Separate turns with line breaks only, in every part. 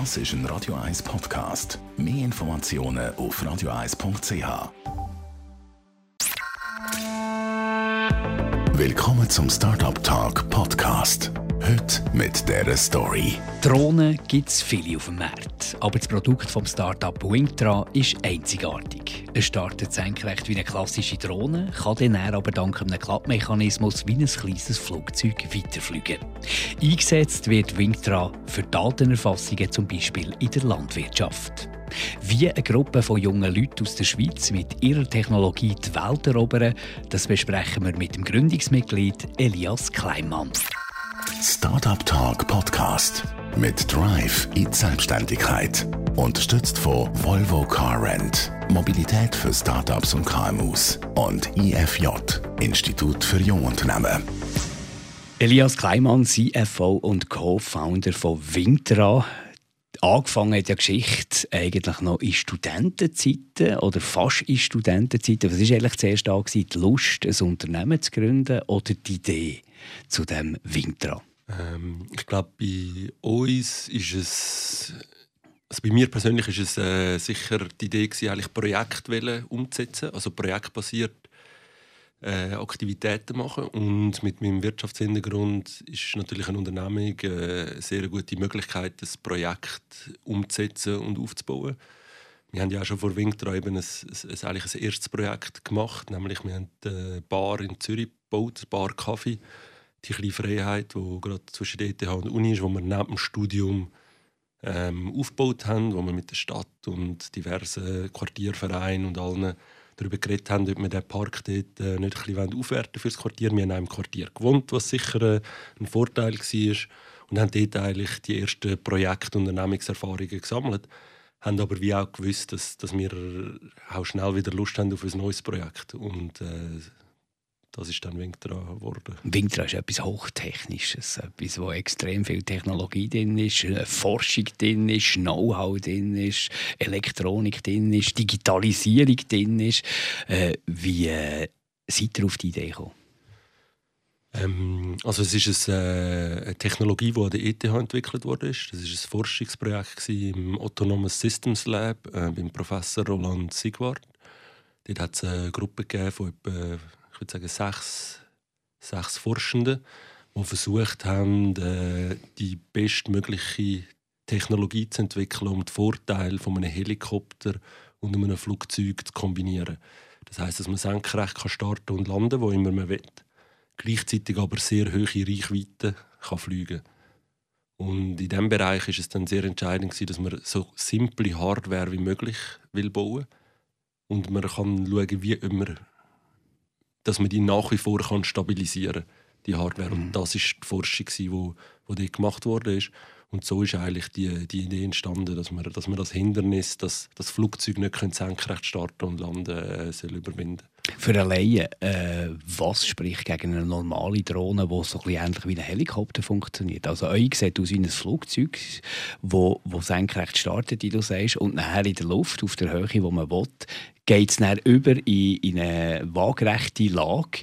Das ist ein Radio 1 Podcast. Mehr Informationen auf radio1.ch. Willkommen zum Startup Talk Podcast. Heute mit dieser Story.
Drohnen gibt es viele auf dem Markt, aber das Produkt vom Startup Wingtra ist einzigartig. Es startet senkrecht wie eine klassische Drohne, kann dann aber dank einem Klappmechanismus wie ein kleines Flugzeug weiterfliegen. Eingesetzt wird Wingtra für Datenerfassungen zum Beispiel in der Landwirtschaft. Wie eine Gruppe von jungen Leuten aus der Schweiz mit ihrer Technologie die Welt erobern, das besprechen wir mit dem Gründungsmitglied Elias Kleinmann.
Startup Talk Podcast mit Drive in Selbstständigkeit. Unterstützt von Volvo Car Rent, Mobilität für Startups und KMUs und IFJ, Institut für Jungunternehmen.
Elias Kleimann, CFO und Co-Founder von Wintra. Angefangen hat die Geschichte eigentlich noch in Studentenzeiten oder fast in Studentenzeiten. Was war eigentlich zuerst da? Die Lust, ein Unternehmen zu gründen oder die Idee zu dem Wintra?
Ähm, ich glaube, bei uns ist es, also bei mir persönlich ist es äh, sicher die Idee gewesen, eigentlich Projekte umzusetzen, also projektbasiert äh, Aktivitäten machen und mit meinem Wirtschaftshintergrund ist natürlich eine Unternehmung äh, eine sehr gute Möglichkeit, das Projekt umzusetzen und aufzubauen. Wir haben ja auch schon vor Winter eben ein, ein, ein, eigentlich ein erstes Projekt gemacht, nämlich wir haben eine Bar in Zürich gebaut, eine Bar Kaffee die kleine Freiheit, die gerade zwischen ETH und der Uni ist, wo wir neben dem Studium ähm, aufgebaut haben, wo wir mit der Stadt und diversen Quartiervereinen und allen darüber geredet haben, ob wir den Park dort äh, nicht ein bisschen aufwerten für das Quartier. Wir haben in einem Quartier gewohnt, was sicher äh, ein Vorteil war. Und haben dort eigentlich die ersten Projekt- und Unternehmenserfahrungen gesammelt. Haben aber wie auch gewusst, dass, dass wir auch schnell wieder Lust haben auf ein neues Projekt. Und äh, das ist dann Wintra geworden.
Wintra ist etwas Hochtechnisches, etwas, wo extrem viel Technologie drin ist, äh, Forschung drin ist, Know-how drin ist, Elektronik drin ist, Digitalisierung drin ist. Äh, wie äh, seid ihr auf die Idee gekommen?
Ähm, also es ist eine, äh, eine, Technologie, die an der ETH entwickelt wurde. Das war ein Forschungsprojekt im Autonomous Systems Lab äh, beim Professor Roland Sigwart. Dort hat es eine Gruppe gegeben von etwa ich würde sagen, sechs, sechs Forschende, die versucht haben, äh, die bestmögliche Technologie zu entwickeln, um die Vorteile von einem Helikopter und einem Flugzeug zu kombinieren. Das heißt, dass man senkrecht kann starten und landen, wo immer man will, gleichzeitig aber sehr hohe Reichweiten kann fliegen. Und in diesem Bereich ist es dann sehr entscheidend, dass man so simple Hardware wie möglich will bauen und man kann schauen, wie man dass man die nach wie vor kann stabilisieren die Hardware. Mhm. Und das ist die Forschung, die wo dort gemacht wurde. Und so ist eigentlich die, die Idee entstanden, dass man, dass man das Hindernis, dass das Flugzeug nicht senkrecht starten und landen äh, soll überwinden
Für eine Laie, äh, was spricht gegen eine normale Drohne, die so ähnlich wie ein Helikopter funktioniert? Also euch sieht aus wie ein Flugzeug, wo, wo senkrecht startet, wie du sagst, und nachher in der Luft, auf der Höhe, wo man will, geht es dann über in, in eine waagerechte Lage.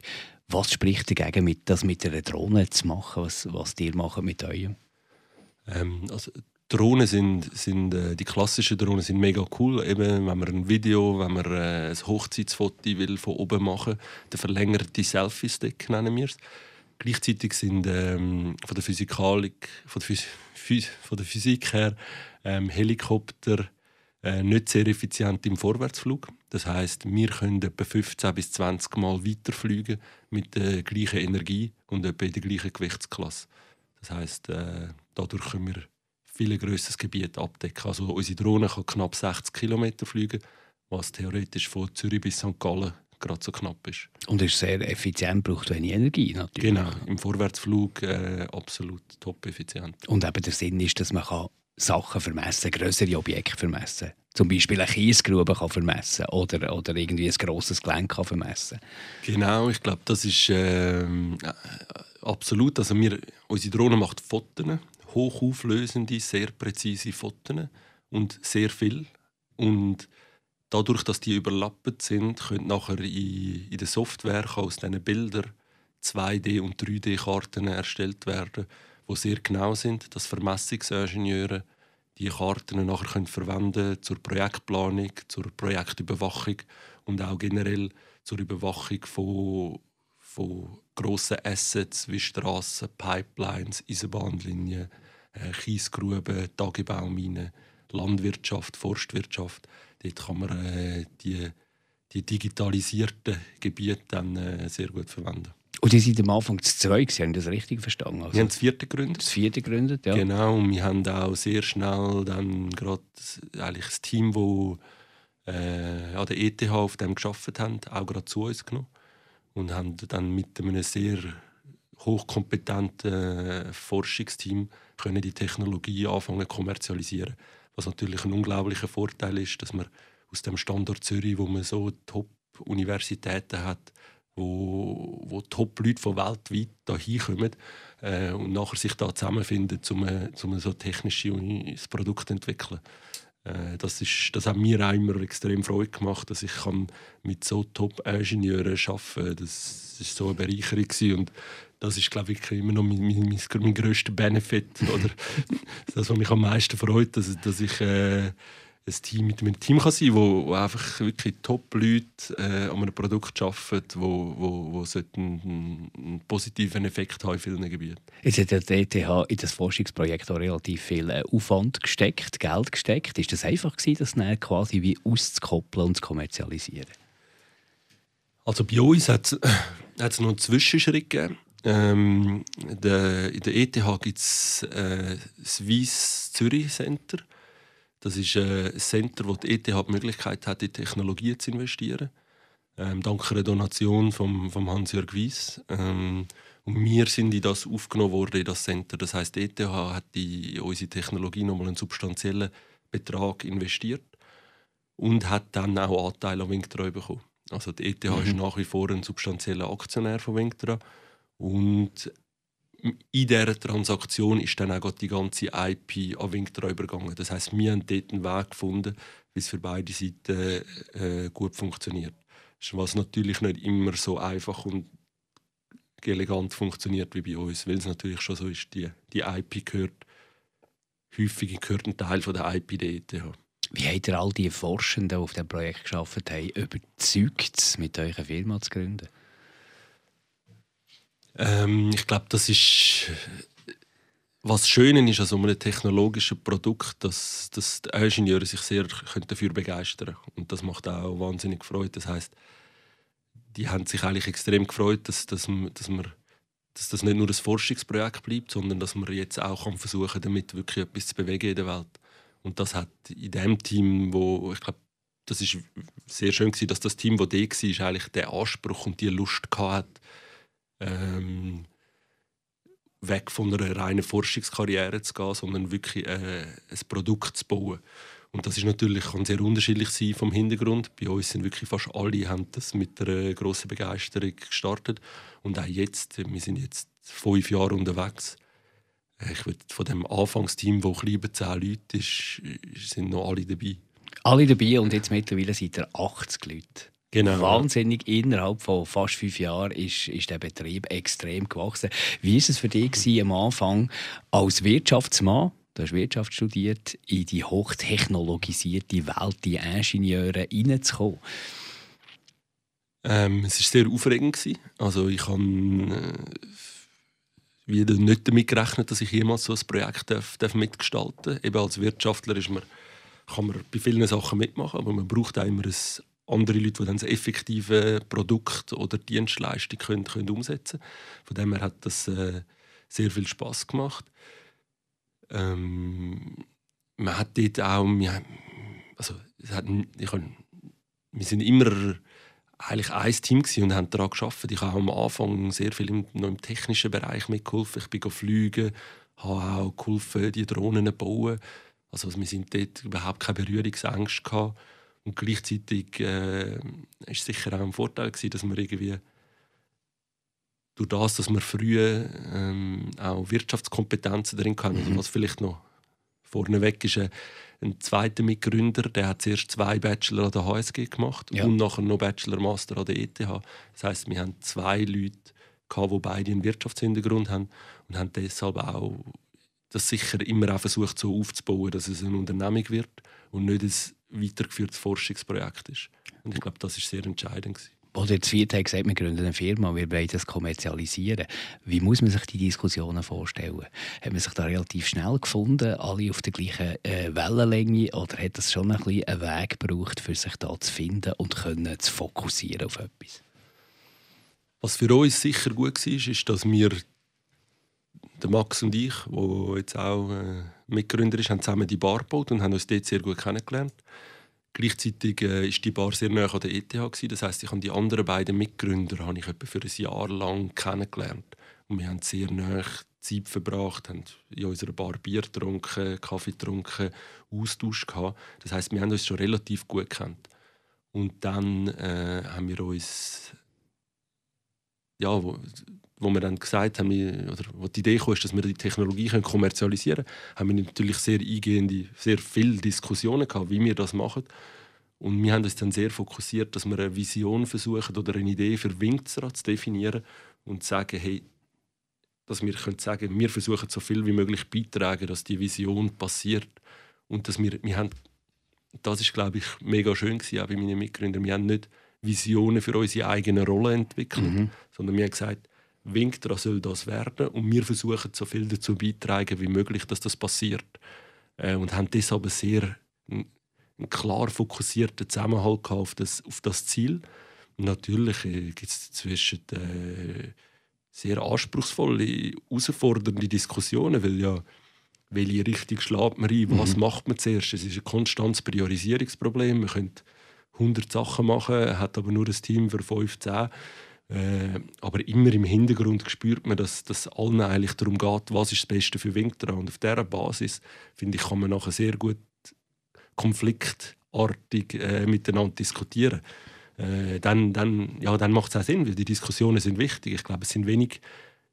Was spricht dagegen, das mit einer Drohne zu machen, was, was ihr macht mit eurem?
Ähm, also Drohnen sind, sind äh, die klassischen Drohnen sind mega cool. Eben, wenn man ein Video, wenn man äh, ein Hochzeitsfoto will von oben machen, der verlängerte Selfie-Stick nennen wir. Gleichzeitig sind ähm, von der Physikalik, von der, Phys von der Physik her ähm, Helikopter äh, nicht sehr effizient im Vorwärtsflug. Das heißt, wir können etwa 15 bis 20 Mal weiterfliegen mit der gleichen Energie und etwa in der gleichen Gewichtsklasse. Das heißt, äh, dadurch können wir viel grösseres Gebiet abdecken. Also unsere Drohne kann knapp 60 km fliegen, was theoretisch von Zürich bis St. Gallen gerade so knapp ist.
Und ist sehr effizient, braucht wenig Energie natürlich.
Genau, im Vorwärtsflug äh, absolut top effizient.
Und eben der Sinn ist, dass man kann Sachen vermessen, größere Objekte vermessen. Zum Beispiel eine Kiesgrube kann vermessen oder, oder irgendwie ein grosses Gelenk kann vermessen.
Genau, ich glaube, das ist äh, absolut. Also wir, unsere Drohne macht Fotos, hochauflösende, sehr präzise Fotos und sehr viel. Und dadurch, dass die überlappend sind, können nachher in, in der Software aus diesen Bildern 2D- und 3D-Karten erstellt werden, die sehr genau sind, dass Vermessungsingenieure die Karten nachher können verwenden zur Projektplanung, zur Projektüberwachung und auch generell zur Überwachung von, von grossen Assets wie Straßen, Pipelines, Eisenbahnlinien, äh, Kiesgruben, Tagebauminen, Landwirtschaft, Forstwirtschaft. Dort kann man äh, die, die digitalisierten Gebiete dann äh, sehr gut verwenden.
Und ihr seid am Anfang zu zweit, Sie haben das richtig verstanden? Also
wir haben das vierte gegründet.
Das vierte gegründet, ja.
Genau, und wir haben auch sehr schnell dann gerade eigentlich das Team, das äh, an der ETH auf dem geschafft hat, auch gerade zu uns genommen und haben dann mit einem sehr hochkompetenten äh, Forschungsteam können die Technologie anfangen kommerzialisieren. Was natürlich ein unglaublicher Vorteil ist, dass man aus dem Standort Zürich, wo man so Top-Universitäten hat, wo, wo Top-Leute von weltweit da hinkommen äh, und nachher sich da zusammenfinden, um, um so technisches Produkt zu entwickeln. Äh, das, ist, das hat mir auch immer extrem Freude gemacht, dass ich kann mit so Top-Ingenieuren arbeiten kann. Das war so eine Bereicherung. Gewesen. Und das ist, glaube ich, immer noch mein, mein, mein grösster Benefit. Oder das, was mich am meisten freut, dass, dass ich äh, ein Team mit einem Team kann sein kann, wo, wo einfach wirklich Top-Leute äh, an einem Produkt arbeiten, wo, wo, wo einen, einen, positiven Effekt haben in vielen Gebieten.
Jetzt hat der ETH in das Forschungsprojekt auch relativ viel äh, Aufwand gesteckt, Geld gesteckt. Ist das einfach gewesen, das dann quasi wie auszukoppeln und zu kommerzialisieren?
Also bei uns hat es noch einen Zwischenschritt gegeben. Ähm, der, in der ETH gibt es äh, das Weiss Zürich Center das ist ein Center, wo die ETH die Möglichkeit hat, in Technologie zu investieren. Ähm, dank einer Donation von vom Hans-Jörg Weiss. Ähm, und wir sind in das aufgenommen worden, in das Center. Das heißt, die ETH hat in unsere Technologie nochmal einen substanziellen Betrag investiert und hat dann auch Anteile an Winktreu bekommen. Also die ETH mhm. ist nach wie vor ein substanzieller Aktionär von Winktra und in dieser Transaktion ist dann auch die ganze IP an Winktra übergegangen. Das heißt, wir haben dort einen Weg gefunden, wie es für beide Seiten äh, gut funktioniert. Was natürlich nicht immer so einfach und elegant funktioniert wie bei uns, weil es natürlich schon so ist, die, die IP gehört, häufig gehört ein Teil von der IP der ETH.
Wie habt ihr all die Forschenden, die auf diesem Projekt gearbeitet haben, überzeugt, mit eurer Firma zu gründen?
Ähm, ich glaube, das ist was Schöne ist an so einem technologischen Produkt, dass, dass die Ingenieure sich sehr dafür begeistern können. Und das macht auch wahnsinnig Freude. Das heißt, die haben sich eigentlich extrem gefreut, dass, dass, dass, man, dass das nicht nur ein Forschungsprojekt bleibt, sondern dass man jetzt auch kann versuchen damit wirklich etwas zu bewegen in der Welt. Und das hat in dem Team, wo ich glaube, das ist sehr schön gewesen, dass das Team, das da war, eigentlich den Anspruch und die Lust hatte, ähm, weg von einer reinen Forschungskarriere zu gehen, sondern wirklich äh, ein Produkt zu bauen. Und das ist natürlich kann sehr unterschiedlich sein vom Hintergrund. Bei uns sind wirklich fast alle haben das mit einer grossen Begeisterung gestartet und auch jetzt. Wir sind jetzt fünf Jahre unterwegs. Äh, ich würde von dem Anfangsteam, wo über zehn Leute ist, sind noch alle dabei.
Alle dabei und jetzt mittlerweile sind er 80 Leute.
Genau.
Wahnsinnig. Innerhalb von fast fünf Jahren ist, ist der Betrieb extrem gewachsen. Wie war es für dich gewesen, am Anfang als Wirtschaftsmann? Du hast Wirtschaft studiert, in die hochtechnologisierte Welt, die Ingenieure reinzukommen.
Ähm, es war sehr aufregend. Gewesen. Also ich habe äh, wieder nicht damit gerechnet, dass ich jemals so ein Projekt darf, darf mitgestalten darf. Eben als Wirtschaftler ist man, kann man bei vielen Sachen mitmachen, aber man braucht auch immer ein andere Leute, die dann das effektive Produkt oder Dienstleistung können, können umsetzen können. Von dem her hat das äh, sehr viel Spaß gemacht. Ähm, man hat dort auch, wir, also, hat, ich, wir sind immer eigentlich ein Team und haben daran gearbeitet. Ich habe am Anfang sehr viel im, noch im technischen Bereich mitgeholfen. Ich bin fliegen, habe auch geholfen, die Drohnen zu bauen. Also wir sind dort überhaupt keine Berührungsängste gehabt. Und gleichzeitig äh, ist sicher auch ein Vorteil gewesen, dass man irgendwie durch das, dass man früh ähm, auch Wirtschaftskompetenzen drin kann, also mhm. was vielleicht noch vorneweg ist, äh, ein zweiter Mitgründer, der hat zuerst zwei Bachelor an der HSG gemacht ja. und nachher noch Bachelor Master an der ETH. Das heißt, wir haben zwei Leute, gehabt, die beide einen Wirtschaftshintergrund haben und haben deshalb auch das sicher immer auch versucht, so aufzubauen, dass es eine Unternehmung wird und nicht ein weitergeführtes Forschungsprojekt ist. Und ich glaube, das ist sehr entscheidend. Gewesen.
Oder jetzt Viert hat gesagt, wir gründen eine Firma, wir wollen das kommerzialisieren. Wie muss man sich die Diskussionen vorstellen? Hat man sich da relativ schnell gefunden, alle auf der gleichen äh, Wellenlänge, oder hat das schon ein bisschen einen Weg gebraucht, für sich da zu finden und können zu fokussieren auf etwas?
Was für uns sicher gut war, ist, dass wir, der Max und ich, der jetzt auch äh, Mitgründer ist, haben zusammen die Bar gebaut und haben uns dort sehr gut kennengelernt. Gleichzeitig äh, ist die Bar sehr nah an der ETH. Gewesen. Das heißt, ich habe die anderen beiden Mitgründer habe ich etwa für ein Jahr lang kennengelernt. Und wir haben sehr nah Zeit verbracht, haben in unserer Bar Bier getrunken, Kaffee getrunken, Austausch gehabt. Das heißt, wir haben uns schon relativ gut kennt. Und dann äh, haben wir uns ja, wo, wo wir dann gesagt haben, oder wo die Idee kam, dass wir die Technologie können kommerzialisieren können, haben wir natürlich sehr eingehende, sehr viele Diskussionen gehabt, wie wir das machen. Und wir haben uns dann sehr fokussiert, dass wir eine Vision versuchen oder eine Idee für Winkzra zu definieren und zu sagen, hey, dass wir können sagen, wir versuchen so viel wie möglich beitragen, dass die Vision passiert und dass wir, wir haben, das ist glaube ich mega schön gewesen, auch bei meinen Mitgründern, wir haben nicht Visionen für unsere eigene Rolle entwickelt, mhm. sondern wir haben gesagt, Winktra soll das werden und wir versuchen so viel dazu beitragen wie möglich, dass das passiert. Äh, und haben deshalb sehr einen, einen klar fokussierten Zusammenhalt auf das, auf das Ziel. Und natürlich äh, gibt es zwischen äh, sehr anspruchsvolle, herausfordernde Diskussionen, weil ja welche Richtung schlägt man ein, was mhm. macht man zuerst. Es ist ein konstantes Priorisierungsproblem. Man könnte 100 Sachen machen, hat aber nur ein Team für 15. Äh, aber immer im Hintergrund spürt man, dass es allen eigentlich darum geht, was ist das Beste für Winktra. Und auf dieser Basis, finde ich, kann man nachher sehr gut konfliktartig äh, miteinander diskutieren. Äh, dann, dann, ja, dann macht es auch Sinn, weil die Diskussionen sind wichtig. Ich glaube, es sind wenig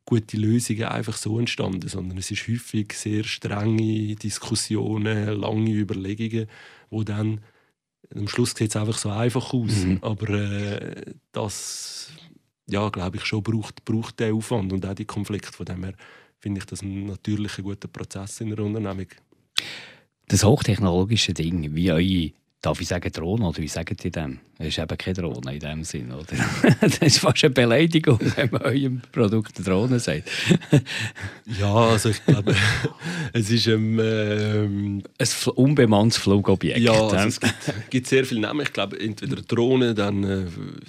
gute Lösungen einfach so entstanden, sondern es ist häufig sehr strenge Diskussionen, lange Überlegungen, wo dann am Schluss sieht es einfach so einfach aus. Mhm. Aber äh, das, ja, glaube ich, schon braucht, braucht den Aufwand und auch die Konflikte. Von dem her finde ich das ein guter Prozess in der Unternehmung.
Das hochtechnologische Ding, wie eure Darf ich sagen Drohne oder wie sagt ihr dem? Das ist eben keine Drohne in dem Sinn, oder? das ist fast eine Beleidigung, wenn man eurem Produkt Drohne sagt.
ja, also ich glaube, es ist ein... Ähm,
ein unbemanntes Flugobjekt.
Ja, also es gibt, gibt, sehr viele Namen. Ich glaube, entweder Drohne, dann äh,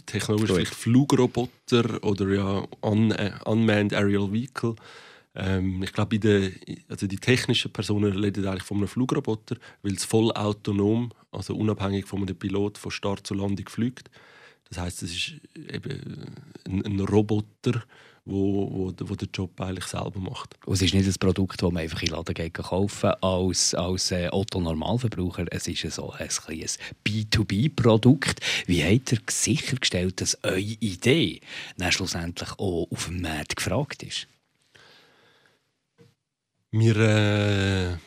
technologisch vielleicht Flugroboter oder ja Un äh, Unmanned Aerial Vehicle. Ähm, ich glaube, die, also die technischen Personen reden eigentlich von einem Flugroboter, weil es voll autonom, also unabhängig von einem Pilot von Start zu Landung fliegt. Das heißt, es ist eben ein, ein Roboter, wo, wo, wo den Job eigentlich selber macht.
Und es ist nicht ein Produkt, das man einfach in den Laden kaufen als, als äh, Otto-Normalverbraucher. Es ist so ein, ein B2B-Produkt. Wie habt ihr sichergestellt, dass eure Idee dann schlussendlich auch auf dem Markt gefragt ist?
Wir, äh,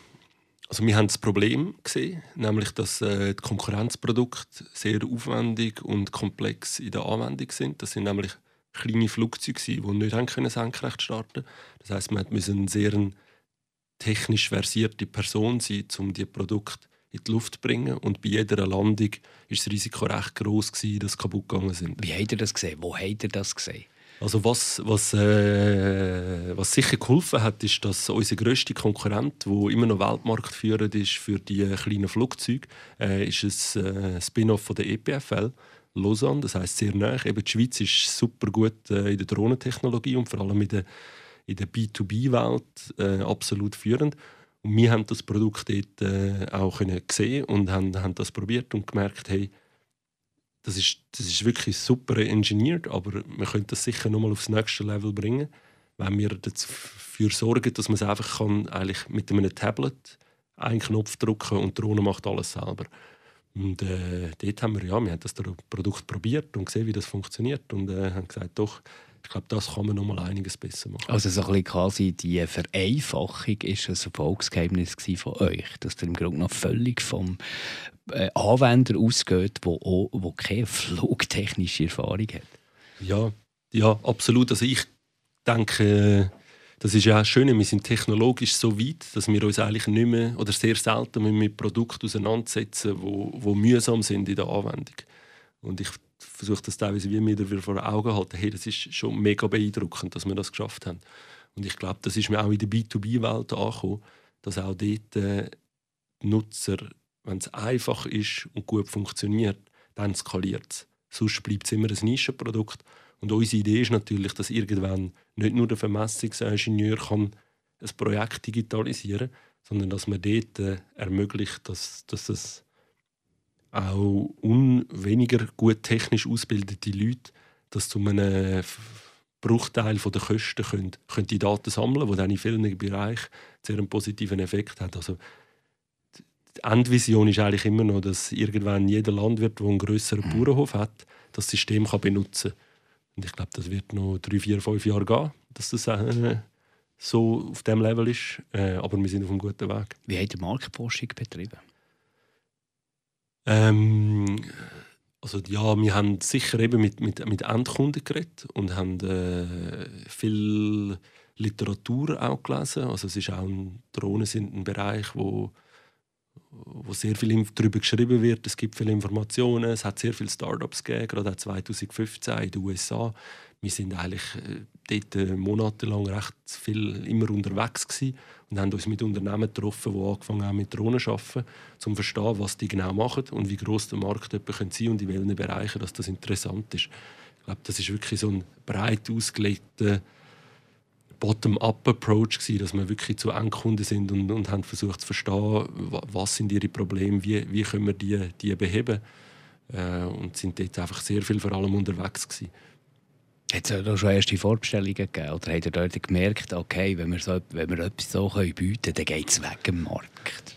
also wir haben das Problem gesehen, nämlich dass äh, die Konkurrenzprodukte sehr aufwendig und komplex in der Anwendung sind. Das sind nämlich kleine Flugzeuge, die nicht haben senkrecht starten. Das heißt, man musste eine sehr technisch versierte Person sein, um die Produkte in die Luft zu bringen. Und bei jeder Landung war das Risiko recht groß, dass sie kaputt gegangen sind.
Wie habt ihr das gesehen? Wo habt ihr das gesehen?
Also was, was, äh, was sicher geholfen hat, ist, dass unser grösster Konkurrent, der immer noch weltmarktführend ist für die kleinen Flugzeuge, äh, ist ein äh, Spin-off von der EPFL, Lausanne. Das heißt sehr nah. Eben die Schweiz ist super gut äh, in der Drohnentechnologie und vor allem in der, in der B2B-Welt äh, absolut führend. Und wir haben das Produkt dort äh, auch gesehen und haben, haben das probiert und gemerkt, hey, das ist, das ist wirklich super engineert, aber wir können das sicher noch mal aufs nächste Level bringen, wenn wir dafür sorgen, dass man es einfach kann, eigentlich mit einem Tablet einen Knopf drücken und die Drohne macht alles selber. Und äh, dort haben wir, ja, wir haben das Produkt probiert und gesehen, wie das funktioniert und äh, haben gesagt, doch, ich glaube, das kann man noch mal einiges besser machen.
Also so ein bisschen quasi die Vereinfachung ist ein Erfolgsgeheimnis von euch, dass ihr im Grunde noch völlig vom äh, Anwender ausgeht, der wo, wo keine flugtechnische Erfahrung hat.
Ja, ja, absolut. Also ich denke, das ist ja auch schön, wir sind technologisch so weit, dass wir uns eigentlich nicht mehr oder sehr selten mit Produkten auseinandersetzen, wo, wo mühsam sind in der Anwendung. Und ich versuche das teilweise wie mir wieder vor Augen halten, hey, das ist schon mega beeindruckend, dass wir das geschafft haben. Und ich glaube, das ist mir auch in der B2B-Welt angekommen, dass auch dort äh, Nutzer, wenn es einfach ist und gut funktioniert, dann skaliert es. Sonst bleibt es immer ein Nischenprodukt. Und unsere Idee ist natürlich, dass irgendwann nicht nur der Vermessungsingenieur kann ein Projekt digitalisieren kann, sondern dass man dort äh, ermöglicht, dass, dass es auch un weniger gut technisch ausgebildete Leute das zu einem Bruchteil der Kosten können, können die Daten sammeln, die dann in vielen Bereichen sehr einen positiven Effekt hat. Also die Endvision ist eigentlich immer noch, dass irgendwann jeder Landwirt, der einen grösseren mhm. Bauernhof hat, das System kann benutzen kann. Und ich glaube, das wird noch drei, vier, fünf Jahre gehen, dass das äh, so auf dem Level ist. Äh, aber wir sind auf einem guten Weg.
Wie hat die Marktforschung betrieben?
Ähm, also ja, wir haben sicher eben mit, mit, mit Endkunden geredet und haben äh, viel Literatur auch gelesen. Also es ist auch ein, Drohnen sind ein Bereich, wo wo sehr viel darüber geschrieben wird. Es gibt viele Informationen. Es hat sehr viele Startups gegeben, gerade auch 2015 in den USA. Wir sind eigentlich äh, dort äh, monatelang recht viel immer unterwegs gewesen und haben uns mit Unternehmen getroffen, die angefangen haben mit Drohnen zu arbeiten, um zu verstehen, was die genau machen und wie groß der Markt sein könnte und in welchen Bereichen dass das interessant ist. Ich glaube, das ist wirklich so ein breit ausgelegter Bottom-up-Approach dass wir wirklich zu Endkunden sind und, und haben versucht zu verstehen, was sind ihre Probleme, wie, wie können wir die, die beheben äh, und sind dort einfach sehr viel vor allem unterwegs gewesen.
Hat es da schon erste Vorbestellungen gegeben? Oder habt ihr dort gemerkt, okay, wenn wir, so, wenn wir etwas so bieten können, dann geht es weg im Markt?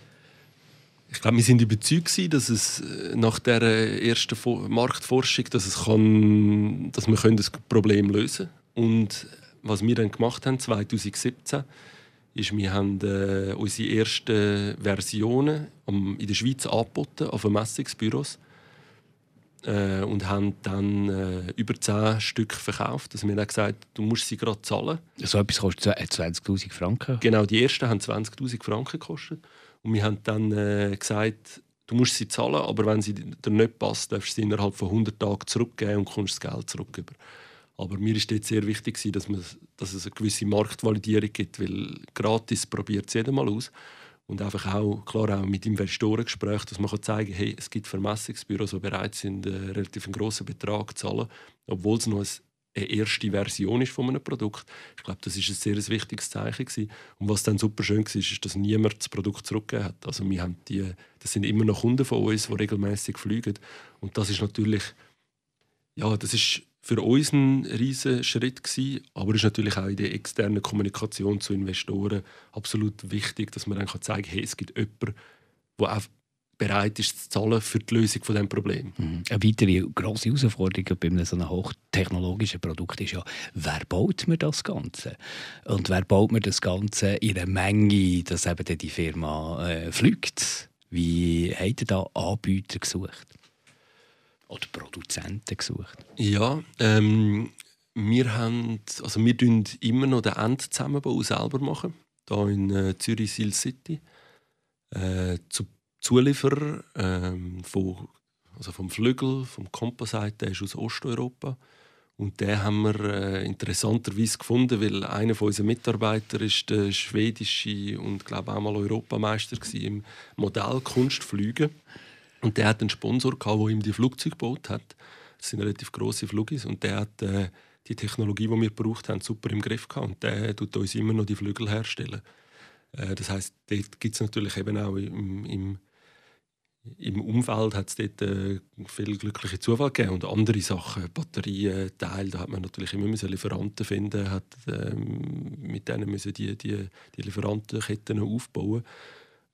Ich glaube, wir sind überzeugt, dass es äh, nach der ersten Marktforschung, dass, es kann, dass wir das Problem lösen können. Und was wir dann gemacht haben 2017, ist, wir haben äh, unsere ersten Versionen in der Schweiz angeboten auf Vermessungsbüros äh, und haben dann äh, über 10 Stück verkauft. Also wir haben gesagt, du musst sie gerade zahlen.
So etwas kostet 20'000 Franken?
Genau, die ersten haben 20'000 Franken gekostet. Und wir haben dann äh, gesagt, du musst sie zahlen, aber wenn sie dir nicht passt, darfst du sie innerhalb von 100 Tagen zurückgeben und kommst das Geld zurück. Über. Aber mir ist jetzt sehr wichtig, dass, man, dass es eine gewisse Marktvalidierung gibt, weil gratis probiert es jeder mal aus. Und einfach auch, klar, auch mit Investorengesprächen, dass man kann zeigen kann, hey, es gibt Vermessungsbüros, die bereit sind, einen relativ grossen Betrag zu zahlen, obwohl es noch eine erste Version ist von einem Produkt. Ich glaube, das ist ein sehr wichtiges Zeichen gewesen. Und was dann super schön war, ist, dass niemand das Produkt zurückgegeben hat. Also wir haben die, das sind immer noch Kunden von uns, die regelmäßig fliegen. Und das ist natürlich, ja, das ist für uns ein riesiger Schritt gewesen, aber es ist natürlich auch in der externen Kommunikation zu Investoren absolut wichtig, dass man dann zeigen kann, hey, es gibt jemanden, der auch bereit ist zu zahlen für die Lösung von dem Problem.
Mhm. Eine weitere grosse Herausforderung bei einem so hochtechnologischen Produkt ist ja, wer baut mir das Ganze? Und wer baut mir das Ganze in einer Menge, dass eben die Firma äh, fliegt? Wie habt ihr da Anbieter gesucht? Oder Produzenten gesucht?
Ja, ähm, wir haben, also wir immer noch den Endzusammenbau selber machen, hier in äh, Zürich Seal City, äh, zu Zulieferer ähm, von, also vom Flügel, vom Composite, der ist aus Osteuropa. Und den haben wir äh, interessanterweise gefunden, weil einer von unseren Mitarbeitern ist der schwedische und glaube auch mal Europameister im Modellkunstflügen. Und der hat einen Sponsor, gehabt, der ihm die Flugzeuge gebaut hat. Das sind relativ große Flugis. Und der hat äh, die Technologie, die wir gebraucht haben, super im Griff gehabt. Und der tut uns immer noch die Flügel herstellen. Äh, das heißt, dort gibt es natürlich eben auch im, im, im Umfeld hat es dort äh, viel glückliche Zufall gegeben und andere Sachen, Batterien, Teile, da hat man natürlich immer müssen Lieferanten finden, hat ähm, mit denen müssen die, die, die Lieferantenketten aufbauen.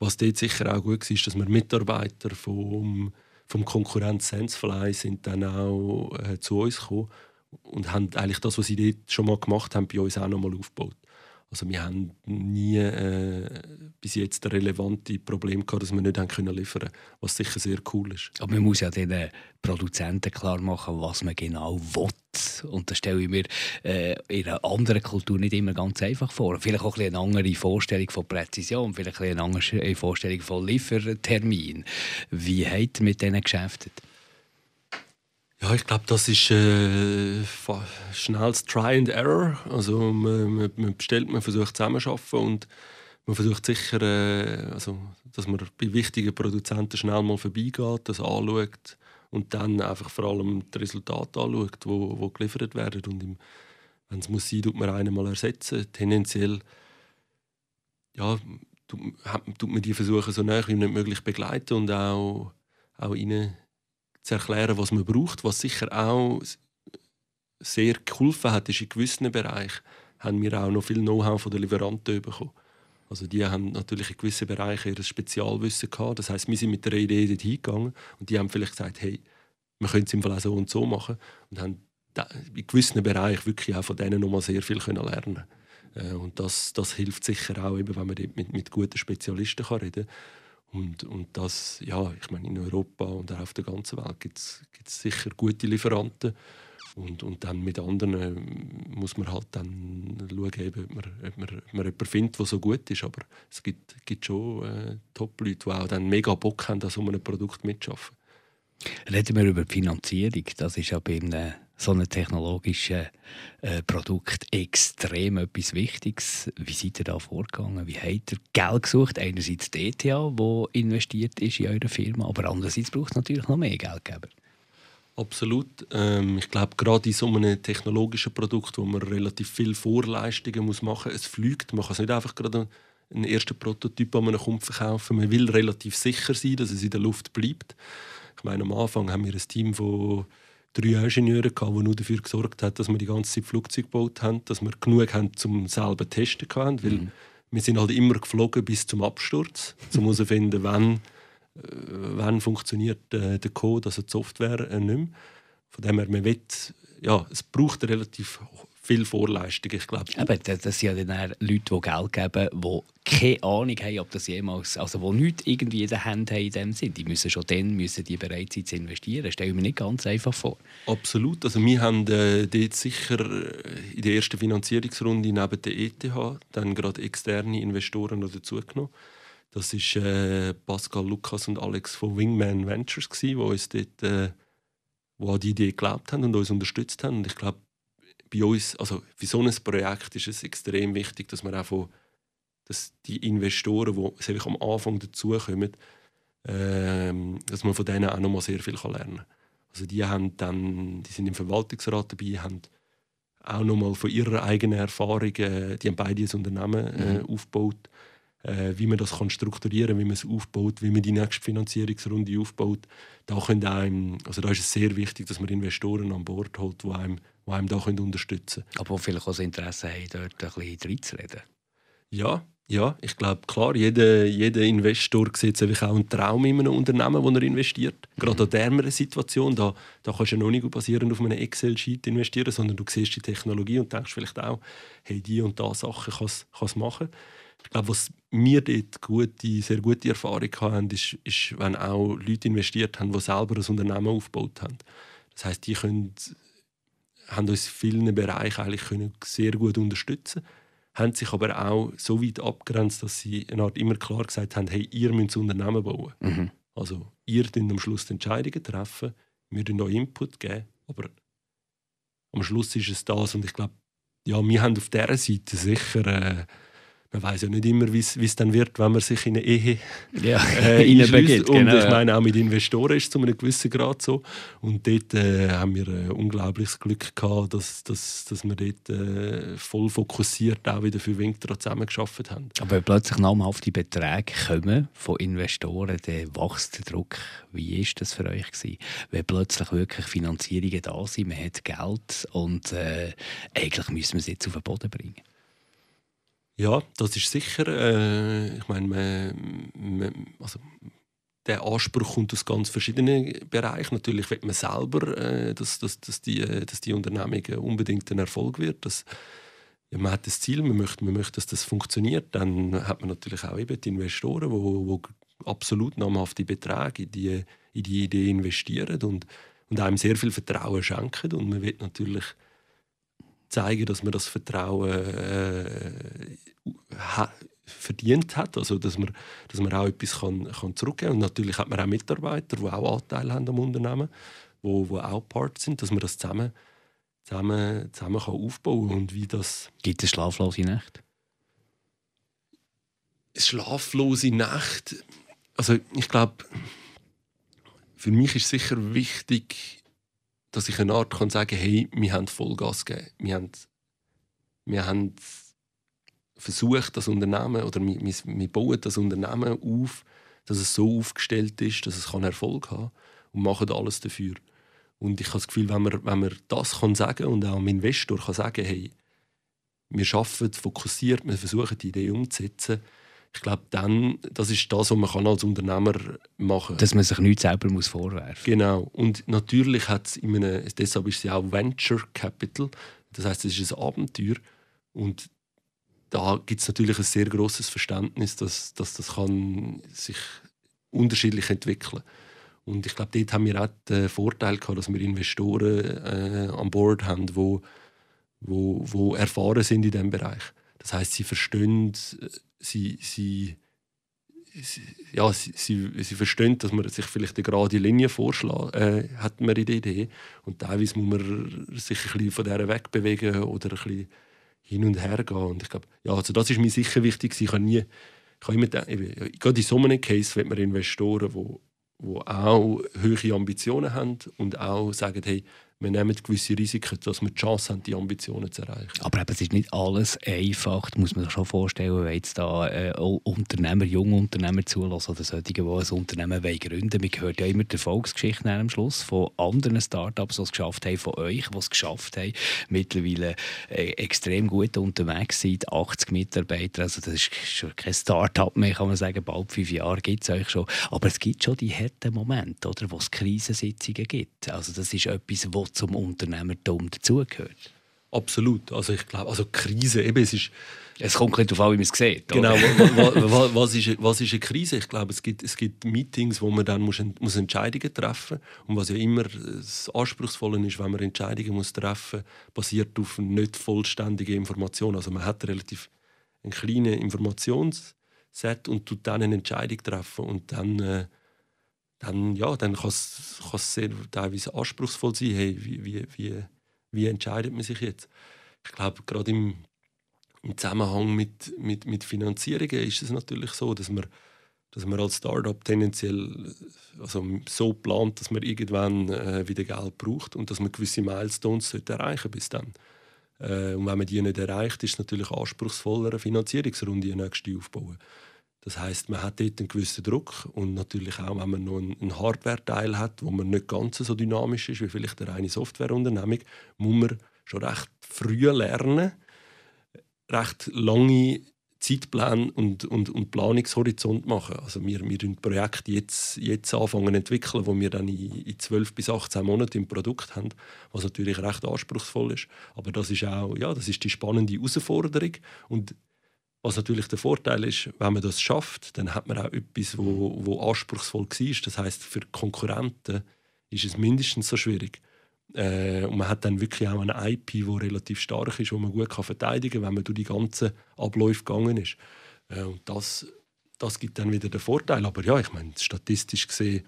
Was dort sicher auch gut war, ist, dass wir Mitarbeiter vom, vom Konkurrent Sensefly sind dann auch äh, zu uns gekommen und haben eigentlich das, was sie dort schon mal gemacht haben, bei uns auch noch mal aufgebaut. Also wir haben nie äh, bis jetzt ein relevantes Problem gehabt, dass wir nicht haben können was sicher sehr cool ist.
Aber man muss ja den Produzenten klar machen, was man genau will. Und das stelle ich mir äh, in einer anderen Kultur nicht immer ganz einfach vor. Vielleicht auch ein eine andere Vorstellung von Präzision, vielleicht eine andere Vorstellung von Liefertermin. Wie ihr mit denen geschäftet?
Ja, ich glaube, das ist äh, schnelles Try and Error. Also man, man bestellt, man versucht zusammenzuarbeiten und man versucht sicher, äh, also, dass man bei wichtigen Produzenten schnell mal vorbeigeht, das anschaut und dann einfach vor allem die Resultate anschaut, wo, wo geliefert werden. Und wenn es muss sein, tut man einen mal ersetzen. Tendenziell ja, tut, tut man die versuchen so nah wie möglich begleiten und auch, auch ihnen zu erklären, was man braucht. Was sicher auch sehr geholfen hat, ist in gewissen Bereichen haben wir auch noch viel Know-how von den Lieferanten bekommen. Also die haben natürlich in gewissen Bereichen ihr Spezialwissen gehabt. Das heißt, wir sind mit der Idee dort hingegangen und die haben vielleicht gesagt, hey, wir können es im Fall auch so und so machen und haben in gewissen Bereichen wirklich auch von denen noch mal sehr viel können lernen. Äh, und das, das hilft sicher auch, eben, wenn man mit, mit guten Spezialisten kann reden kann. Und, und das, ja, ich meine, in Europa und auch auf der ganzen Welt gibt es sicher gute Lieferanten. Und, und dann mit anderen ähm, muss man halt dann schauen, ob, man, ob, man, ob man jemanden findet, der so gut ist. Aber es gibt, gibt schon äh, Top-Leute, die auch dann mega Bock haben, an so einem Produkt mitzuarbeiten.
Reden wir über die Finanzierung. Das ist ja bei einem so einem technologischen äh, Produkt extrem etwas Wichtiges. Wie seid ihr da vorgegangen? Wie habt ihr Geld gesucht? Einerseits die ETH, wo investiert ist in eurer Firma, aber andererseits braucht es natürlich noch mehr Geldgeber.
Absolut. Ähm, ich glaube, gerade in so einem technologischen Produkt, wo man relativ viele Vorleistungen muss machen muss, es fliegt. Man kann es nicht einfach gerade einen ersten Prototyp an einem Kunden verkaufen. Man will relativ sicher sein, dass es in der Luft bleibt. Ich meine, am Anfang haben wir ein Team von drei Ingenieure, gehabt, die nur dafür gesorgt haben, dass wir die ganze Zeit Flugzeuge gebaut haben, dass wir genug haben, um selber testen können. Weil mhm. wir sind halt immer geflogen bis zum Absturz, um herauszufinden, wann, äh, wann funktioniert äh, der Code, also die Software, äh, nicht mehr. Von dem her, man will, ja, es braucht relativ viel Vorleistung, ich glaube.
Eben, das sind ja dann Leute, die Geld geben, die keine Ahnung haben, ob das jemals, also die nichts irgendwie in der Hand haben in dem Sinn. Die müssen schon dann müssen die bereit sein zu investieren. Das stelle ich mir nicht ganz einfach vor.
Absolut. Also wir haben äh, dort sicher äh, in der ersten Finanzierungsrunde neben der ETH dann gerade externe Investoren noch dazugenommen. Das ist äh, Pascal Lukas und Alex von Wingman Ventures die uns dort äh, wo an die Idee geglaubt haben und uns unterstützt haben. Und ich glaube, bei uns, also für so ein Projekt ist es extrem wichtig, dass man auch von, dass die Investoren, die am Anfang dazukommen, ähm, dass man von denen auch noch mal sehr viel lernen kann. Also die, haben dann, die sind im Verwaltungsrat dabei, haben auch noch mal von ihrer eigenen Erfahrung, äh, die haben beide ein Unternehmen äh, mhm. aufgebaut, äh, wie man das kann strukturieren wie man es aufbaut, wie man die nächste Finanzierungsrunde aufbaut. Da, können einem, also da ist es sehr wichtig, dass man Investoren an Bord holt, die einem die einem da unterstützen können.
Aber vielleicht auch das Interesse haben, dort ein bisschen reinzureden.
Ja, ja, ich glaube, klar, jeder, jeder Investor sieht auch einen Traum in einem Unternehmen, wo er investiert. Gerade mhm. an dieser Situation, da, da kannst du ja noch nicht basierend auf einem Excel-Sheet investieren, sondern du siehst die Technologie und denkst vielleicht auch, hey, die und da Sachen kann es machen. Ich glaube, was wir dort gute, sehr gute Erfahrung haben, ist, ist, wenn auch Leute investiert haben, die selber ein Unternehmen aufgebaut haben. Das heißt, die können haben uns in vielen Bereichen eigentlich können sehr gut unterstützen haben sich aber auch so weit abgrenzt, dass sie eine Art immer klar gesagt haben, hey, ihr müsst ein Unternehmen bauen. Mhm. Also ihr dürft am Schluss die Entscheidungen treffen, wir dürfen euch Input geben, aber am Schluss ist es das und ich glaube, ja, wir haben auf dieser Seite sicher äh, man weiß ja nicht immer, wie es dann wird, wenn man sich in eine Ehe
ja, äh, begibt.
Und genau, ich meine, auch mit Investoren ist es zu einem gewissen Grad so. Und dort äh, haben wir äh, unglaubliches Glück gehabt, dass, dass, dass wir dort äh, voll fokussiert auch wieder für Winktra zusammengearbeitet haben.
Aber wenn plötzlich namhafte Beträge kommen von Investoren, dann wächst der Druck. Wie war das für euch? Gewesen? Wenn plötzlich wirklich Finanzierungen da sind, man hat Geld und äh, eigentlich müssen wir es jetzt auf den Boden bringen.
Ja, das ist sicher. Äh, ich meine, man, man, also, der Anspruch kommt aus ganz verschiedenen Bereichen. Natürlich will man selber, äh, dass, dass, dass, die, dass die Unternehmung unbedingt ein Erfolg wird. Das, ja, man hat das Ziel, man möchte, man möchte, dass das funktioniert, dann hat man natürlich auch eben die Investoren, die wo, wo absolut namhafte Beträge in die, in die Idee investieren und, und einem sehr viel Vertrauen schenken. Und man wird natürlich zeigen, dass man das Vertrauen äh, verdient hat, also dass man, dass man auch etwas kann, kann zurückgeben kann. Und natürlich hat man auch Mitarbeiter, die auch Anteil haben am Unternehmen, wo, wo auch Part sind, dass man das zusammen, zusammen, zusammen kann aufbauen und wie das...
Gibt es schlaflose Nächte?
Schlaflose Nacht. Also ich glaube, für mich ist sicher wichtig, dass ich eine Art kann sagen, hey, wir haben Vollgas gegeben, wir haben, wir haben versucht, das Unternehmen, oder wir, wir, wir bauen das Unternehmen auf, dass es so aufgestellt ist, dass es kann Erfolg haben kann und machen alles dafür. Und ich habe das Gefühl, wenn man, wenn man das kann sagen und auch dem Investor kann sagen, hey, wir arbeiten fokussiert, wir versuchen die Idee umzusetzen, ich glaube, dann, das ist das, was man als Unternehmer machen kann.
Dass man sich nichts selber muss vorwerfen muss.
Genau. Und natürlich hat es in einem, deshalb ist es ja auch Venture Capital, das heißt, es ist ein Abenteuer und da gibt es natürlich ein sehr großes Verständnis, dass, dass das kann sich unterschiedlich entwickeln und ich glaube, dort haben wir auch den Vorteil gehabt, dass wir Investoren äh, an Bord haben, wo, wo, wo erfahren sind in diesem Bereich. Das heißt, sie verstehen, sie, sie, sie, ja, sie, sie, sie verstehen, dass man sich vielleicht eine gerade Linie vorschlägt, äh, hat man in der Idee. Und teilweise muss man sich ein bisschen von der wegbewegen oder ein bisschen hin und her gehen. Und ich glaube, ja, also das ist mir sicher wichtig. Ich kann nie, ich kann immer, gerade in so einem Case wird man Investoren, die, die auch hohe Ambitionen haben und auch sagen, hey, wir nehmen gewisse Risiken, dass wir die Chance haben, die Ambitionen zu erreichen.
Aber eben, es ist nicht alles einfach, das muss man sich schon vorstellen, wenn jetzt da äh, Unternehmer, junge Unternehmer zulassen oder solche, die ein Unternehmen wollen gründen wollen. Man hört ja immer die Erfolgsgeschichten am Schluss von anderen Startups, die es geschafft haben, von euch, die es geschafft haben, mittlerweile äh, extrem gut unterwegs sind, 80 Mitarbeiter, also das ist schon kein Startup mehr, kann man sagen, bald fünf Jahre gibt es euch schon. Aber es gibt schon die harten Momente, oder, wo es Krisensitzungen gibt. Also das ist etwas, was zum Unternehmertum dazugehört.
Absolut. Also ich glaube, also Krise, eben, es ist...
Es kommt nicht darauf an, wie man es sieht.
Genau, was, was, ist, was ist eine Krise? Ich glaube, es gibt, es gibt Meetings, wo man dann muss, muss Entscheidungen treffen muss. Und was ja immer das Anspruchsvolle ist, wenn man Entscheidungen muss treffen muss, basiert auf nicht vollständigen Informationen. Also man hat relativ einen kleinen Informationsset und tut dann eine Entscheidung treffen und dann... Äh, dann, ja, dann kann es sehr teilweise anspruchsvoll sein. Hey, wie, wie, wie, entscheidet man sich jetzt? Ich glaube, gerade im, im Zusammenhang mit, mit, mit Finanzierungen ist es natürlich so, dass man, dass man als Startup tendenziell also so plant, dass man irgendwann äh, wieder Geld braucht und dass man gewisse Milestones erreichen bis dann. Äh, und wenn man die nicht erreicht, ist es natürlich anspruchsvoller, eine Finanzierungsrunde nächste aufbauen. Das heißt, man hat dort einen gewissen Druck und natürlich auch, wenn man noch einen Hardware-Teil hat, wo man nicht ganz so dynamisch ist wie vielleicht eine reine Softwareunternehmung, muss man schon recht früh lernen, recht lange Zeitpläne und, und, und Planungshorizont machen. Also wir, wir ein Projekt jetzt, jetzt anfangen entwickeln, wo wir dann in, in 12 bis 18 Monaten im Produkt haben, was natürlich recht anspruchsvoll ist. Aber das ist auch ja, das ist die spannende Herausforderung und was natürlich der Vorteil ist, wenn man das schafft, dann hat man auch etwas, wo, wo anspruchsvoll war. Das heißt, für Konkurrenten ist es mindestens so schwierig. Äh, und man hat dann wirklich auch eine IP, die relativ stark ist, wo man gut kann verteidigen kann, wenn man durch die ganzen Abläufe gegangen ist. Äh, und das, das gibt dann wieder den Vorteil. Aber ja, ich meine, statistisch gesehen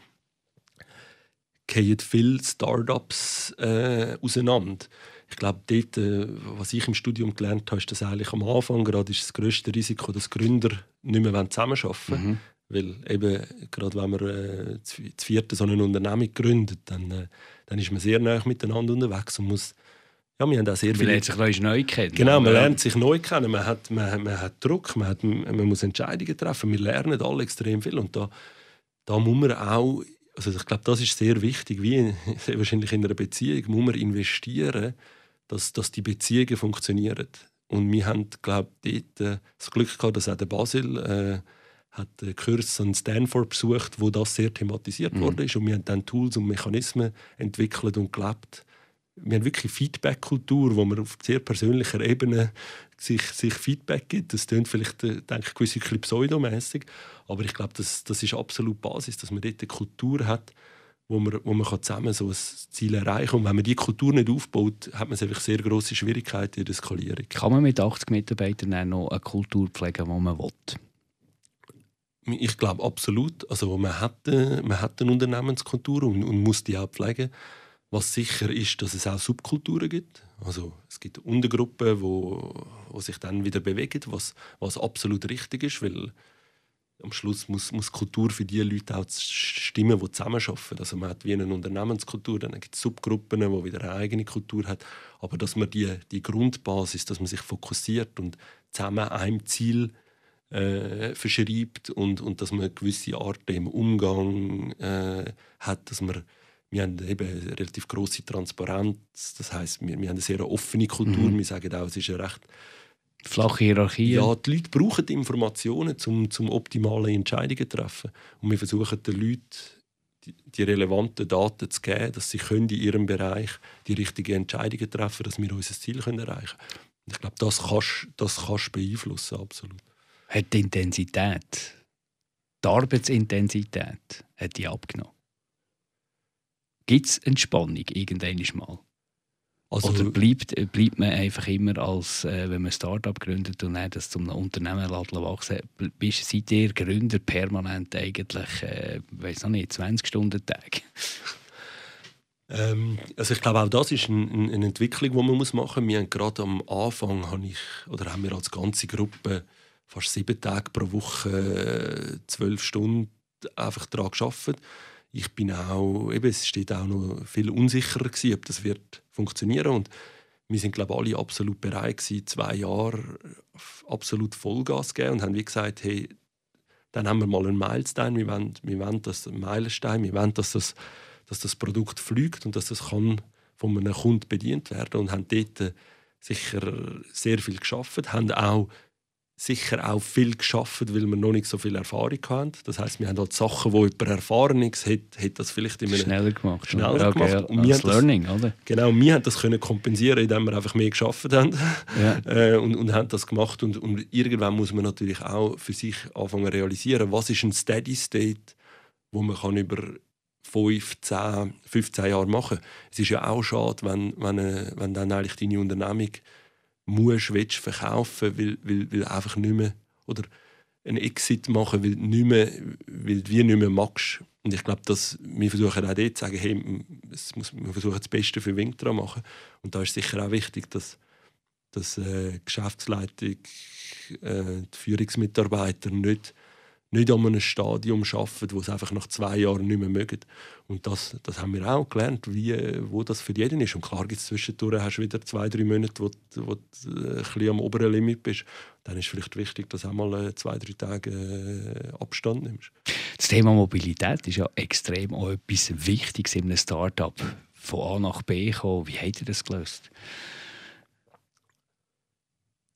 gehen viele Startups äh, auseinander ich glaube, dort, äh, was ich im Studium gelernt habe, ist dass eigentlich am Anfang gerade ist das größte Risiko, dass Gründer nicht mehr zusammenarbeiten wollen. Mhm. Weil eben, gerade wenn man äh, zu vierten so eine Unternehmung gründet, dann, äh, dann ist man sehr nah miteinander unterwegs und muss ja, wir haben auch sehr
man lernt sich neu kennen.
Genau, man lernt sich neu kennen. Man hat, man, man hat Druck, man, hat, man muss Entscheidungen treffen. Wir lernen alle extrem viel. Und da, da muss man auch, also ich glaube, das ist sehr wichtig, wie wahrscheinlich in einer Beziehung, muss man investieren, dass, dass die Beziehungen funktionieren. Und wir haben, glaube ich, dort, äh, das Glück gehabt, dass auch der Basil äh, hat einen Kurs an Stanford besucht, wo das sehr thematisiert mhm. worden ist. Und wir haben dann Tools und Mechanismen entwickelt und gelebt, wir haben wirklich Feedback-Kultur, wo man auf sehr persönlicher Ebene sich, sich Feedback gibt. Das klingt vielleicht, äh, denke ich, gewisse pseudomässig, aber ich glaube, das, das ist absolut Basis, dass man dort eine Kultur hat, wo man, wo man zusammen so ein Ziel erreichen kann. Und wenn man diese Kultur nicht aufbaut, hat man einfach sehr große Schwierigkeiten in der Skalierung.
Kann man mit 80 Mitarbeitern noch eine Kultur pflegen, die man will?
Ich glaube absolut. Also man hat, äh, man hat eine Unternehmenskultur und, und muss die auch pflegen. Was sicher ist, dass es auch Subkulturen gibt. Also es gibt Untergruppen, wo, wo sich dann wieder bewegen, was, was absolut richtig ist, weil am Schluss muss, muss Kultur für die Leute auch stimmen, die zusammenarbeiten. Also man hat wie eine Unternehmenskultur, dann gibt es Subgruppen, die wieder eine eigene Kultur haben. Aber dass man die, die Grundbasis, dass man sich fokussiert und zusammen einem Ziel äh, verschreibt und, und dass man eine gewisse Art im Umgang äh, hat, dass man wir haben eben eine relativ große Transparenz. Das heißt, wir, wir haben eine sehr offene Kultur. Mhm. Wir sagen auch, es ist eine recht
flache Hierarchie.
Ja, die Leute brauchen die Informationen, um zum optimalen Entscheidungen zu treffen. Und wir versuchen den Leuten die, die relevanten Daten zu geben, dass sie können in ihrem Bereich die richtigen Entscheidungen treffen, dass wir unser Ziel können erreichen können. Ich glaube, das kannst das kannst beeinflussen, absolut.
Hat die Intensität, die Arbeitsintensität, hat die abgenommen? Gibt es Entspannung irgendwann mal? Also, Oder bleibt, bleibt man einfach immer als, äh, wenn man ein Start-up gründet und dann das zum Unternehmen wachsen bist, seid ihr Gründer permanent eigentlich, äh, weiß noch nicht, 20 Stunden Tag?
Ähm, also ich glaube auch das ist ein, eine Entwicklung, die man muss machen muss. Wir haben gerade am Anfang habe ich, oder haben wir als ganze Gruppe fast sieben Tage pro Woche äh, zwölf Stunden einfach daran gearbeitet ich bin auch, eben, es steht auch noch viel unsicherer gewesen, ob das wird funktionieren. Und wir sind glaube alle absolut bereit gewesen, zwei Jahre absolut Vollgas zu geben und haben wie gesagt, hey, dann haben wir mal einen Meilenstein, wir wollen, wir wollen das Meilenstein, wir wollen, dass das, dass das Produkt fliegt und dass das kann von einem Kunden bedient werden und haben dort sicher sehr viel geschafft, haben auch sicher auch viel geschafft, weil wir noch nicht so viel Erfahrung haben. Das heißt, wir haben halt Sachen, wo jemand erfahren ist, hat, hat das vielleicht
immer schneller gemacht.
Schneller okay, gemacht.
Und wir Learning, das, oder?
Genau, wir haben das können kompensieren, indem wir einfach mehr geschafft haben ja. äh, und, und haben das gemacht. Und, und irgendwann muss man natürlich auch für sich anfangen zu realisieren, was ist ein Steady State, wo man kann über 5, 10, 15 Jahre machen. kann. Es ist ja auch schade, wenn, wenn, äh, wenn dann eigentlich deine Unternehmung musst, willst verkaufen, weil, weil, weil einfach nicht mehr, oder einen Exit machen, weil, nicht mehr, weil du nicht mehr magst. Und ich glaube, dass wir versuchen auch dort zu sagen, hey, es muss, wir versuchen das Beste für Winter zu machen. Und da ist sicher auch wichtig, dass, dass äh, die Geschäftsleitung, äh, die Führungsmitarbeiter nicht nicht an einem Stadium arbeiten, wo es einfach nach zwei Jahren nicht mehr mögen. Und das, das haben wir auch gelernt, wie, wo das für jeden ist. Und klar gibt es zwischendurch hast du wieder zwei, drei Monate, wo, wo du ein bisschen am oberen Limit bist. Dann ist es vielleicht wichtig, dass du auch mal äh, zwei, drei Tage äh, Abstand nimmst.
Das Thema Mobilität ist ja extrem auch etwas Wichtiges in einem Start-up. Von A nach B kommen. Wie habt ihr das gelöst?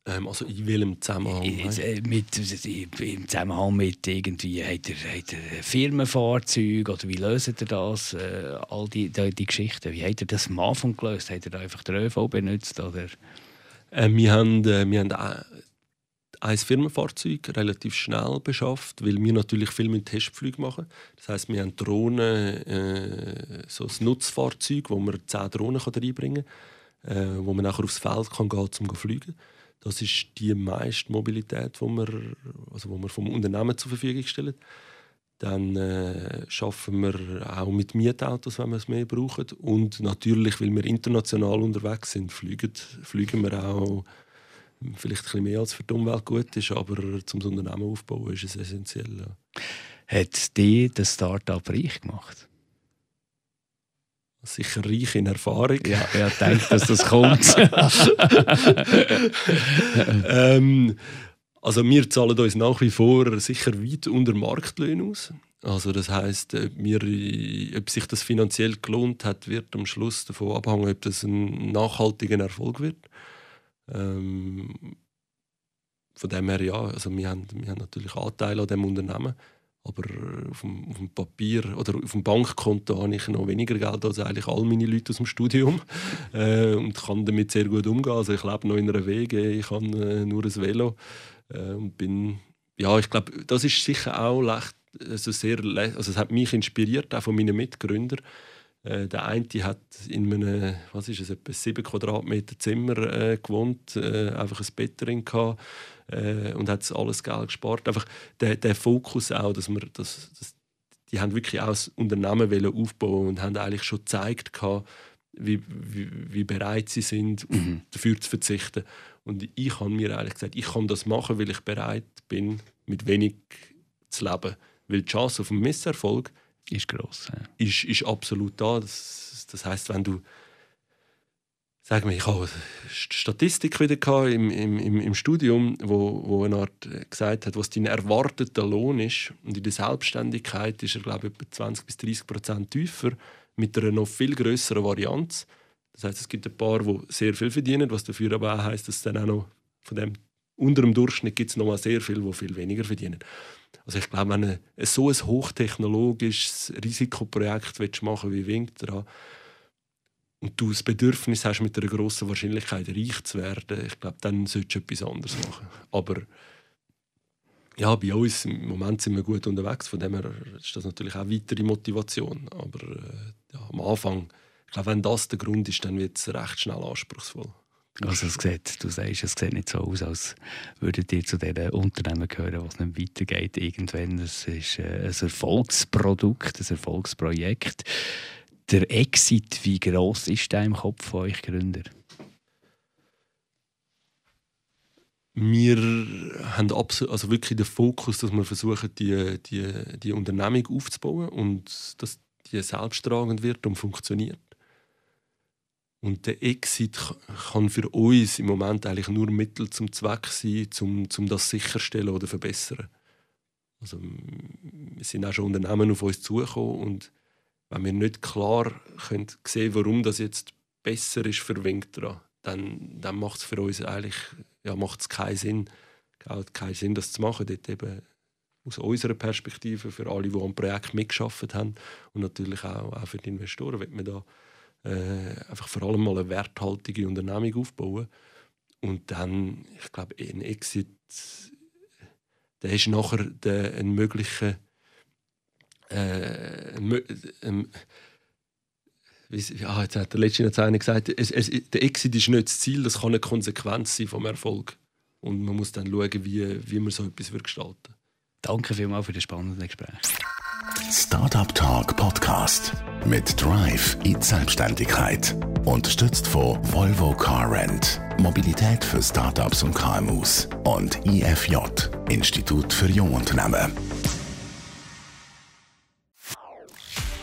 Ähm, also in welchem Zusammenhang?
Äh, mit, Im Zusammenhang mit irgendwie, hat er, hat er Firmenfahrzeuge oder wie löst er das? Äh, all die, die, die, Geschichten. Wie hat er das am Anfang gelöst? Hat er da einfach den ÖV benutzt? Oder?
Äh, wir haben, äh, wir haben äh, ein Firmenfahrzeug relativ schnell beschafft, weil wir natürlich viel mit Testflügen machen. Das heißt, wir haben Drohnen, äh, so ein Nutzfahrzeug, wo man 10 Drohnen reinbringen kann, äh, wo man nachher aufs Feld kann gehen, um zu fliegen. Das ist die meiste Mobilität, die wir, also wir vom Unternehmen zur Verfügung stellen. Dann äh, schaffen wir auch mit Mietautos, wenn wir es mehr brauchen. Und natürlich, weil wir international unterwegs sind, fliegen, fliegen wir auch vielleicht ein bisschen mehr als für die Umwelt gut ist, aber zum Unternehmen aufbauen ist es essentiell. Ja.
Hat die das Start-up reich gemacht?
Sicher reich in Erfahrung.
Ja, wer denkt, dass das kommt?
ähm, also wir zahlen uns nach wie vor sicher weit unter Marktlöhnen aus. Also das heißt, ob, ob sich das finanziell gelohnt hat, wird am Schluss davon abhängen, ob das ein nachhaltiger Erfolg wird. Ähm, von dem her ja, also wir haben, wir haben natürlich Anteile an dem Unternehmen Aber auf dem, auf dem, Papier oder auf dem Bankkonto habe ich noch weniger Geld als eigentlich all meine Leute aus dem Studium äh, und kann damit sehr gut umgehen. Also ich lebe noch in einer Wege, ich habe äh, nur ein Velo äh, und bin ja, ich glaube, das ist sicher auch leicht, also sehr, also es hat mich inspiriert, auch von meinen Mitgründern. Äh, der eine hat in einem, was ist es, etwa 7 Quadratmeter Zimmer äh, gewohnt, äh, einfach ein Bett drin gehabt, äh, und hat alles Geld gespart. Einfach der, der Fokus auch, dass wir, dass, dass die haben wirklich auch das Unternehmen aufbauen und haben eigentlich schon gezeigt wie, wie, wie, bereit sie sind, mhm. dafür zu verzichten. Und ich habe mir eigentlich gesagt, ich kann das machen, weil ich bereit bin, mit wenig zu leben. Weil die Chance auf einen Misserfolg
ist groß. Ja.
Ist, ist absolut da. Das, das heißt, wenn du sag mal, ich habe Statistik wieder im, im, im Studium, wo, wo eine Art äh, gesagt hat, was dein erwarteter Lohn ist. Und in der Selbstständigkeit ist er, glaube ich, etwa 20 bis 30 Prozent tiefer, mit einer noch viel größeren Varianz. Das heißt, es gibt ein paar, die sehr viel verdienen, was dafür aber auch heisst, dass dann auch noch von dem unter dem Durchschnitt gibt es noch mal sehr viele, die viel weniger verdienen. Also ich glaube, wenn du so ein hochtechnologisches Risikoprojekt machen wie Winktra und du das Bedürfnis hast, mit einer grossen Wahrscheinlichkeit reich zu werden, ich glaube, dann solltest du etwas anderes machen. Aber ja, bei uns im Moment sind wir gut unterwegs, von dem her ist das natürlich auch weitere Motivation. Aber äh, ja, am Anfang, ich glaube, wenn das der Grund ist, dann wird es recht schnell anspruchsvoll.
Also es sieht, du sagst, es sieht nicht so aus, als würdet ihr zu diesen Unternehmen gehören, was nicht weitergeht irgendwann. Es ist äh, ein Erfolgsprodukt, ein Erfolgsprojekt. Der Exit, wie groß ist der im Kopf von euch Gründer?
Wir haben also wirklich den Fokus, dass wir versuchen, die, die, die Unternehmung aufzubauen und dass die selbsttragend wird und funktioniert. Und der Exit kann für uns im Moment eigentlich nur Mittel zum Zweck sein, um, um das sicherstellen oder verbessern. Also, wir sind auch schon Unternehmen auf uns zugekommen und wenn wir nicht klar können sehen warum das jetzt besser ist für Winktra, dann, dann macht es für uns eigentlich ja, macht's keinen Sinn, keinen Sinn, das zu machen. Dort eben aus unserer Perspektive für alle, die am Projekt mitgeschafft haben und natürlich auch, auch für die Investoren, wird man da äh, einfach vor allem mal eine werthaltige Unternehmung aufbauen. Und dann, ich glaube, ein Exit, der ist nachher der, ein möglicher äh, ein, wie, ja, jetzt hat der letzte einer gesagt, es, es, der Exit ist nicht das Ziel, das kann eine Konsequenz sein vom Erfolg. Und man muss dann schauen, wie, wie man so etwas gestalten
Danke vielmals für das spannende Gespräch.
Startup Talk Podcast mit Drive in die Selbstständigkeit. Unterstützt von Volvo Car Rent. Mobilität für Startups und KMUs. Und IFJ, Institut für Jungunternehmen.